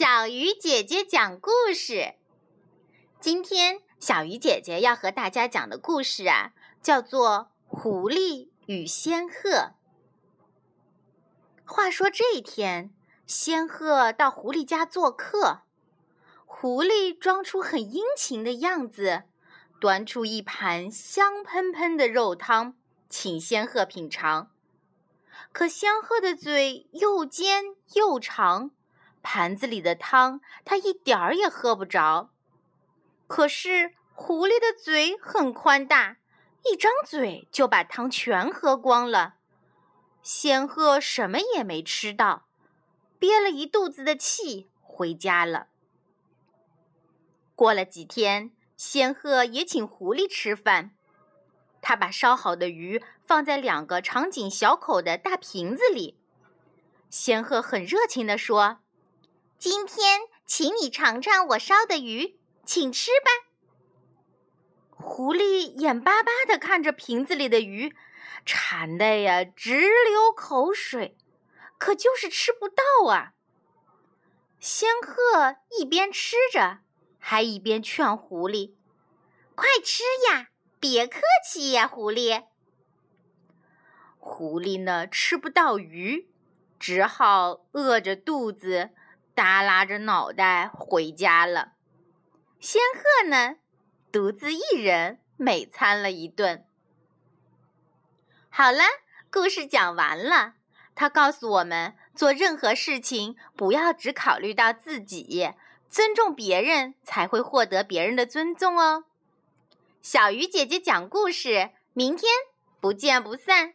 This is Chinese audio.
小鱼姐姐讲故事。今天，小鱼姐姐要和大家讲的故事啊，叫做《狐狸与仙鹤》。话说这一天，仙鹤到狐狸家做客，狐狸装出很殷勤的样子，端出一盘香喷喷的肉汤，请仙鹤品尝。可仙鹤的嘴又尖又长。盘子里的汤，它一点儿也喝不着。可是狐狸的嘴很宽大，一张嘴就把汤全喝光了。仙鹤什么也没吃到，憋了一肚子的气回家了。过了几天，仙鹤也请狐狸吃饭。他把烧好的鱼放在两个长颈小口的大瓶子里。仙鹤很热情地说。今天请你尝尝我烧的鱼，请吃吧。狐狸眼巴巴地看着瓶子里的鱼，馋的呀直流口水，可就是吃不到啊。仙鹤一边吃着，还一边劝狐狸：“快吃呀，别客气呀，狐狸。”狐狸呢，吃不到鱼，只好饿着肚子。耷拉着脑袋回家了。仙鹤呢，独自一人美餐了一顿。好了，故事讲完了。他告诉我们，做任何事情不要只考虑到自己，尊重别人才会获得别人的尊重哦。小鱼姐姐讲故事，明天不见不散。